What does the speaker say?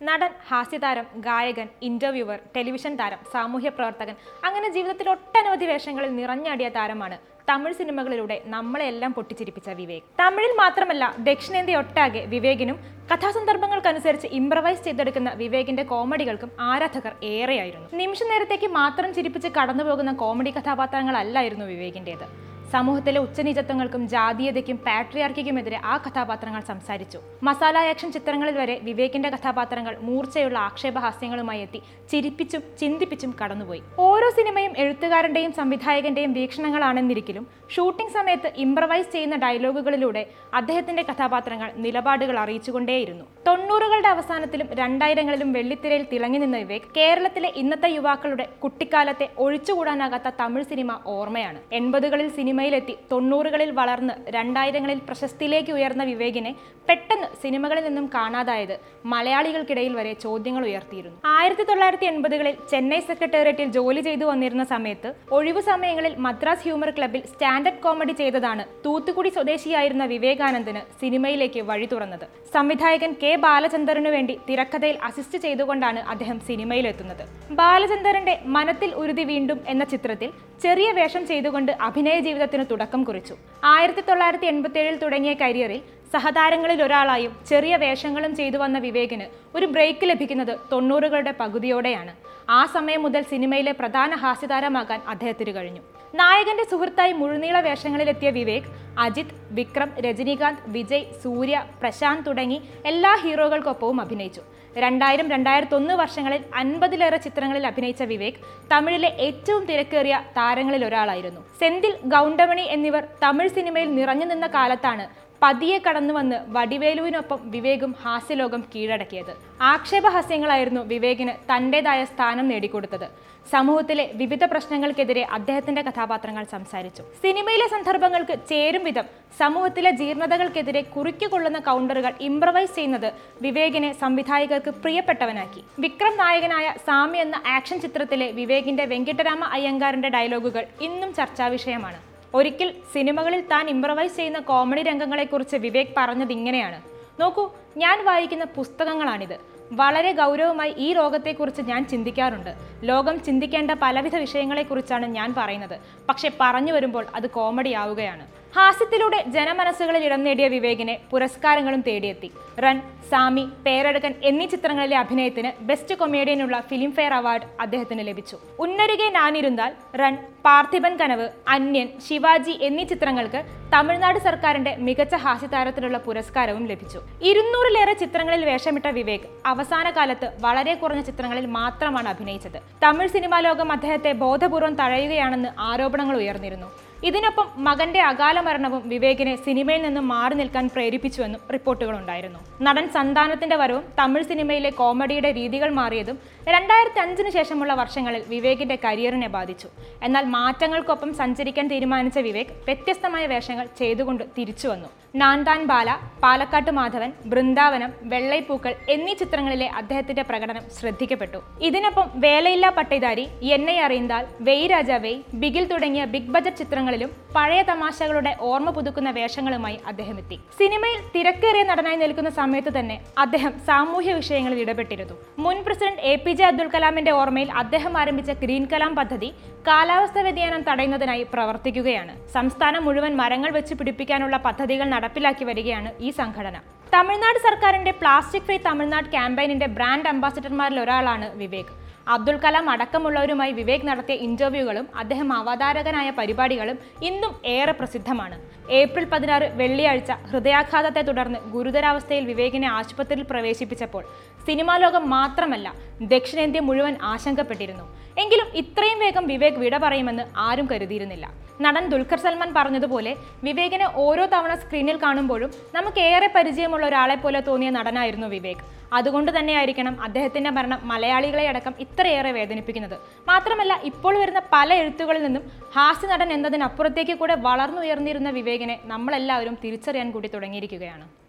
നടൻ ഹാസ്യതാരം ഗായകൻ interviewer television താരം സാമൂഹ്യ പ്രവർത്തകൻ അങ്ങനെ ജീവിതത്തിൽ ഒട്ടനവധി വേഷങ്ങളിൽ നിറഞ്ഞടിയ താരമാണ് തമിഴ് സിനിമകളിലൂടെ നമ്മളെല്ലാം പൊട്ടിച്ചിരിപ്പിച്ച വിവേക്. തമിഴിൽ മാത്രമല്ല ദക്ഷിണേന്ത്യ ഒട്ടാകെ വിവേകിനും കഥാസന്ദർഭങ്ങൾക്കനുസരിച്ച് ഇംപ്രവൈസ് ചെയ്തെടുക്കുന്ന വിവേകിന്റെ കോമഡികൾക്കും ആരാധകർ ഏറെയായിരുന്നു. നിമിഷ നേരത്തേക്ക് മാത്രം ചിരിപ്പിച്ച് കടന്നുപോകുന്ന കോമഡി കഥാപാത്രങ്ങളല്ലായിരുന്നു വിവേകിന്റേത്. സമൂഹത്തിലെ ഉച്ചനീചത്വങ്ങൾക്കും ജാതീയതയ്ക്കും പാട്രിയാർക്കിക്കുമെതിരെ ആ കഥാപാത്രങ്ങൾ സംസാരിച്ചു. മസാല ആക്ഷൻ ചിത്രങ്ങളിൽ വരെ വിവേകിന്റെ കഥാപാത്രങ്ങൾ മൂർച്ചയുള്ള ആക്ഷേപഹാസ്യങ്ങളുമായി എത്തി ചിരിപ്പിച്ചും ചിന്തിപ്പിച്ചും കടന്നുപോയി. ഓരോ സിനിമയും എഴുത്തുകാരന്റെയും സംവിധായകന്റെയും വീക്ഷണങ്ങളാണെന്നിരിക്കലും ഷൂട്ടിംഗ് സമയത്ത് ഇംപ്രവൈസ് ചെയ്യുന്ന ഡയലോഗുകളിലൂടെ അദ്ദേഹത്തിന്റെ കഥാപാത്രങ്ങൾ നിലപാടുകൾ അറിയിച്ചുകൊണ്ടേയിരുന്നു. തൊണ്ണൂറുകളുടെ അവസാനത്തിലും രണ്ടായിരങ്ങളിലും വെള്ളിത്തിരയിൽ തിളങ്ങി നിന്ന വിവേക് കേരളത്തിലെ ഇന്നത്തെ യുവാക്കളുടെ കുട്ടിക്കാലത്തെ ഒഴിച്ചുകൂടാനാകാത്ത തമിഴ് സിനിമ ഓർമ്മയാണ്. എൺപതുകളിൽ സിനിമയിലെത്തി. തൊണ്ണൂറുകളിൽ വളർന്ന് രണ്ടായിരങ്ങളിൽ പ്രശസ്തിയിലേക്ക് ഉയർന്ന വിവേകിനെ പെട്ടെന്ന് സിനിമകളിൽ നിന്നും കാണാതായത് മലയാളികൾക്കിടയിൽ വരെ ചോദ്യങ്ങൾ ഉയർത്തിയിരുന്നു. ആയിരത്തി തൊള്ളായിരത്തി എൺപതുകളിൽ ചെന്നൈ സെക്രട്ടേറിയറ്റിൽ ജോലി ചെയ്തു വന്നിരുന്ന സമയത്ത് ഒഴിവു സമയങ്ങളിൽ മദ്രാസ് ഹ്യൂമർ ക്ലബിൽ സ്റ്റാൻഡപ്പ് കോമഡി ചെയ്തതാണ് തൂത്തുക്കുടി സ്വദേശിയായിരുന്ന വിവേകാനന്ദന് സിനിമയിലേക്ക് വഴി തുറന്നത്. സംവിധായകൻ കെ ബാലചന്ദറിനു വേണ്ടി തിരക്കഥയിൽ അസിസ്റ്റ് ചെയ്തുകൊണ്ടാണ് അദ്ദേഹം സിനിമയിലെത്തുന്നത്. ബാലചന്ദറിന്റെ മനത്തിൽ ഉരുതി വീണ്ടും എന്ന ചിത്രത്തിൽ ചെറിയ വേഷം ചെയ്തുകൊണ്ട് അഭിനയ ജീവിതത്തിന് തുടക്കം കുറിച്ചു. ആയിരത്തി തൊള്ളായിരത്തി എൺപത്തി ഏഴിൽ തുടങ്ങിയ കരിയറിൽ സഹതാരങ്ങളിൽ ഒരാളായും ചെറിയ വേഷങ്ങളും ചെയ്തു വന്ന വിവേകിന് ഒരു ബ്രേക്ക് ലഭിക്കുന്നത് തൊണ്ണൂറുകളുടെ പകുതിയോടെയാണ്. ആ സമയം മുതൽ സിനിമയിലെ പ്രധാന ഹാസ്യതാരമാകാൻ അദ്ദേഹത്തിന് കഴിഞ്ഞു. നായകന്റെ സുഹൃത്തായി മുഴുനീള വേഷങ്ങളിലെത്തിയ വിവേക് അജിത് വിക്രം രജനീകാന്ത് വിജയ് സൂര്യ പ്രശാന്ത് തുടങ്ങി എല്ലാ ഹീറോകൾക്കൊപ്പവും അഭിനയിച്ചു. രണ്ടായിരം രണ്ടായിരത്തി ഒന്ന് വർഷങ്ങളിൽ അൻപതിലേറെ ചിത്രങ്ങളിൽ അഭിനയിച്ച വിവേക് തമിഴിലെ ഏറ്റവും തിരക്കേറിയ താരങ്ങളിൽ ഒരാളായിരുന്നു. സെന്തിൽ ഗൗണ്ടമണി എന്നിവർ തമിഴ് സിനിമയിൽ നിറഞ്ഞു നിന്ന കാലത്താണ് പതിയെ കടന്നു വന്ന് വടിവേലുവിനൊപ്പം വിവേകും ഹാസ്യലോകം കീഴടക്കിയത്. ആക്ഷേപഹാസ്യങ്ങളായിരുന്നു വിവേകിന് തന്റെതായ സ്ഥാനം നേടിക്കൊടുത്തത്. സമൂഹത്തിലെ വിവിധ പ്രശ്നങ്ങൾക്കെതിരെ അദ്ദേഹത്തിന്റെ കഥാപാത്രങ്ങൾ സംസാരിച്ചു. സിനിമയിലെ സന്ദർഭങ്ങൾക്ക് ചേരും വിധം സമൂഹത്തിലെ ജീർണതകൾക്കെതിരെ കുറിക്കുകൊള്ളുന്ന കൗണ്ടറുകൾ ഇംപ്രവൈസ് ചെയ്യുന്നത് വിവേകിനെ സംവിധായകർക്ക് പ്രിയപ്പെട്ടവനാക്കി. വിക്രം നായകനായ സാമി എന്ന ആക്ഷൻ ചിത്രത്തിലെ വിവേകിന്റെ വെങ്കിട്ടരാമ അയ്യങ്കാറിന്റെ ഡയലോഗുകൾ ഇന്നും ചർച്ചാ വിഷയമാണ് ഒരിക്കൽ സിനിമകളിൽ താൻ ഇംപ്രവൈസ് ചെയ്യുന്ന കോമഡി രംഗങ്ങളെക്കുറിച്ച് വിവേക് പറഞ്ഞത് ഇങ്ങനെയാണ്. നോക്കൂ ഞാൻ വായിക്കുന്ന പുസ്തകങ്ങളാണിത്. വളരെ ഗൗരവമായി ഈ രോഗത്തെക്കുറിച്ച് ഞാൻ ചിന്തിക്കാറുണ്ട്. ലോകം ചിന്തിക്കേണ്ട പലവിധ വിഷയങ്ങളെക്കുറിച്ചാണ് ഞാൻ പറയുന്നത്. പക്ഷേ പറഞ്ഞു വരുമ്പോൾ അത് കോമഡി ആവുകയാണ്. ഹാസ്യത്തിലൂടെ ജനമനസ്സുകളിൽ ഇടം നേടിയ വിവേകിനെ പുരസ്കാരങ്ങളും തേടിയെത്തി. റൺ സാമി പേരടകൻ എന്നീ ചിത്രങ്ങളിലെ അഭിനയത്തിന് ബെസ്റ്റ് കൊമേഡിയനുള്ള ഫിലിംഫെയർ അവാർഡ് അദ്ദേഹത്തിന് ലഭിച്ചു. ഉന്നരുകെ നാനിരുന്നാൽ റൺ പാർത്ഥിബൻ കനവ് അന്യൻ ശിവാജി എന്നീ ചിത്രങ്ങൾക്ക് തമിഴ്നാട് സർക്കാരിന്റെ മികച്ച ഹാസ്യതാരത്തിനുള്ള പുരസ്കാരവും ലഭിച്ചു. ഇരുന്നൂറിലേറെ ചിത്രങ്ങളിൽ വേഷമിട്ട വിവേക് അവസാന കാലത്ത് വളരെ കുറഞ്ഞ ചിത്രങ്ങളിൽ മാത്രമാണ് അഭിനയിച്ചത്. തമിഴ് സിനിമാ ലോകം അദ്ദേഹത്തെ ബോധപൂർവം തഴയുകയാണെന്ന് ആരോപണങ്ങൾ ഉയർന്നിരുന്നു. ഇതിനൊപ്പം മകന്റെ അകാല മരണവും വിവേകിനെ സിനിമയിൽ നിന്നും മാറി നിൽക്കാൻ പ്രേരിപ്പിച്ചുവെന്നും റിപ്പോർട്ടുകളുണ്ടായിരുന്നു. നടൻ സന്താനത്തിന്റെ വരവും തമിഴ് സിനിമയിലെ കോമഡിയുടെ രീതികൾ മാറിയതും രണ്ടായിരത്തി അഞ്ചിന് ശേഷമുള്ള വർഷങ്ങളിൽ വിവേകിന്റെ കരിയറിനെ ബാധിച്ചു. എന്നാൽ മാറ്റങ്ങൾക്കൊപ്പം സഞ്ചരിക്കാൻ തീരുമാനിച്ച വിവേക് വ്യത്യസ്തമായ വേഷങ്ങൾ ചെയ്തുകൊണ്ട് തിരിച്ചു വന്നു നാൻതാൻ ബാല പാലക്കാട്ട് മാധവൻ ബൃന്ദാവനം വെള്ളൈപ്പൂക്കൾ എന്നീ ചിത്രങ്ങളിലെ അദ്ദേഹത്തിന്റെ പ്രകടനം ശ്രദ്ധിക്കപ്പെട്ടു. ഇതിനൊപ്പം വേലയില്ലാ പട്ടേദാരി എന്നെ അറിയുന്താൽ വെയ് രാജ വെയ് ബിഗിൽ തുടങ്ങിയ ബിഗ് ബജറ്റ് ചിത്രങ്ങളിലും പഴയ തമാശകളുടെ ഓർമ്മ പുതുക്കുന്ന വേഷങ്ങളുമായി അദ്ദേഹം എത്തി. സിനിമയിൽ തിരക്കേറിയ നടനായി നിൽക്കുന്ന സമയത്ത് തന്നെ അദ്ദേഹം സാമൂഹ്യ വിഷയങ്ങളിൽ ഇടപെട്ടിരുന്നു. മുൻ president A P J Abdul കലാമിന്റെ ഓർമ്മയിൽ അദ്ദേഹം ആരംഭിച്ച ഗ്രീൻ കലാം പദ്ധതി കാലാവസ്ഥ വ്യതിയാനം തടയുന്നതിനായി പ്രവർത്തിക്കുകയാണ്. സംസ്ഥാനം മുഴുവൻ മരങ്ങൾ വെച്ച് പിടിപ്പിക്കാനുള്ള പദ്ധതികൾ നടപ്പിലാക്കി വരികയാണ് ഈ സംഘടന. തമിഴ്നാട് സർക്കാരിന്റെ പ്ലാസ്റ്റിക് ഫ്രീ തമിഴ്നാട് ക്യാമ്പയിനിന്റെ ബ്രാൻഡ് അംബാസിഡർമാരിൽ ഒരാളാണ് വിവേക്. അബ്ദുൽ കലാം അടക്കമുള്ളവരുമായി വിവേക് നടത്തിയ ഇന്റർവ്യൂകളും അദ്ദേഹം അവതാരകനായ പരിപാടികളും ഇന്നും ഏറെ പ്രസിദ്ധമാണ്. ഏപ്രിൽ പതിനാറ് വെള്ളിയാഴ്ച ഹൃദയാഘാതത്തെ തുടർന്ന് ഗുരുതരാവസ്ഥയിൽ വിവേകിനെ ആശുപത്രിയിൽ പ്രവേശിപ്പിച്ചപ്പോൾ സിനിമാ ലോകം മാത്രമല്ല ദക്ഷിണേന്ത്യ മുഴുവൻ ആശങ്കപ്പെട്ടിരുന്നു. എങ്കിലും ഇത്രയും വേഗം വിവേക് വിട പറയുമെന്ന് ആരും കരുതിയിരുന്നില്ല. നടൻ ദുൽഖർ സൽമാൻ പറഞ്ഞതുപോലെ വിവേകിനെ ഓരോ തവണ സ്ക്രീനിൽ കാണുമ്പോഴും നമുക്ക് ഏറെ പരിചയമുള്ള ഒരാളെ പോലെ തോന്നിയ നടനായിരുന്നു വിവേക്. അതുകൊണ്ട് തന്നെയായിരിക്കണം അദ്ദേഹത്തിന്റെ മരണം മലയാളികളെ അടക്കം ഇത്രയേറെ വേദനിപ്പിക്കുന്നത്. മാത്രമല്ല ഇപ്പോൾ വരുന്ന പല എഴുത്തുകളിൽ നിന്നും ഹാസ്യ നടൻ എന്നതിനപ്പുറത്തേക്ക് കൂടെ വളർന്നുയർന്നിരുന്ന വിവേകിനെ നമ്മളെല്ലാവരും തിരിച്ചറിയാൻ കൂടി തുടങ്ങിയിരിക്കുകയാണ്.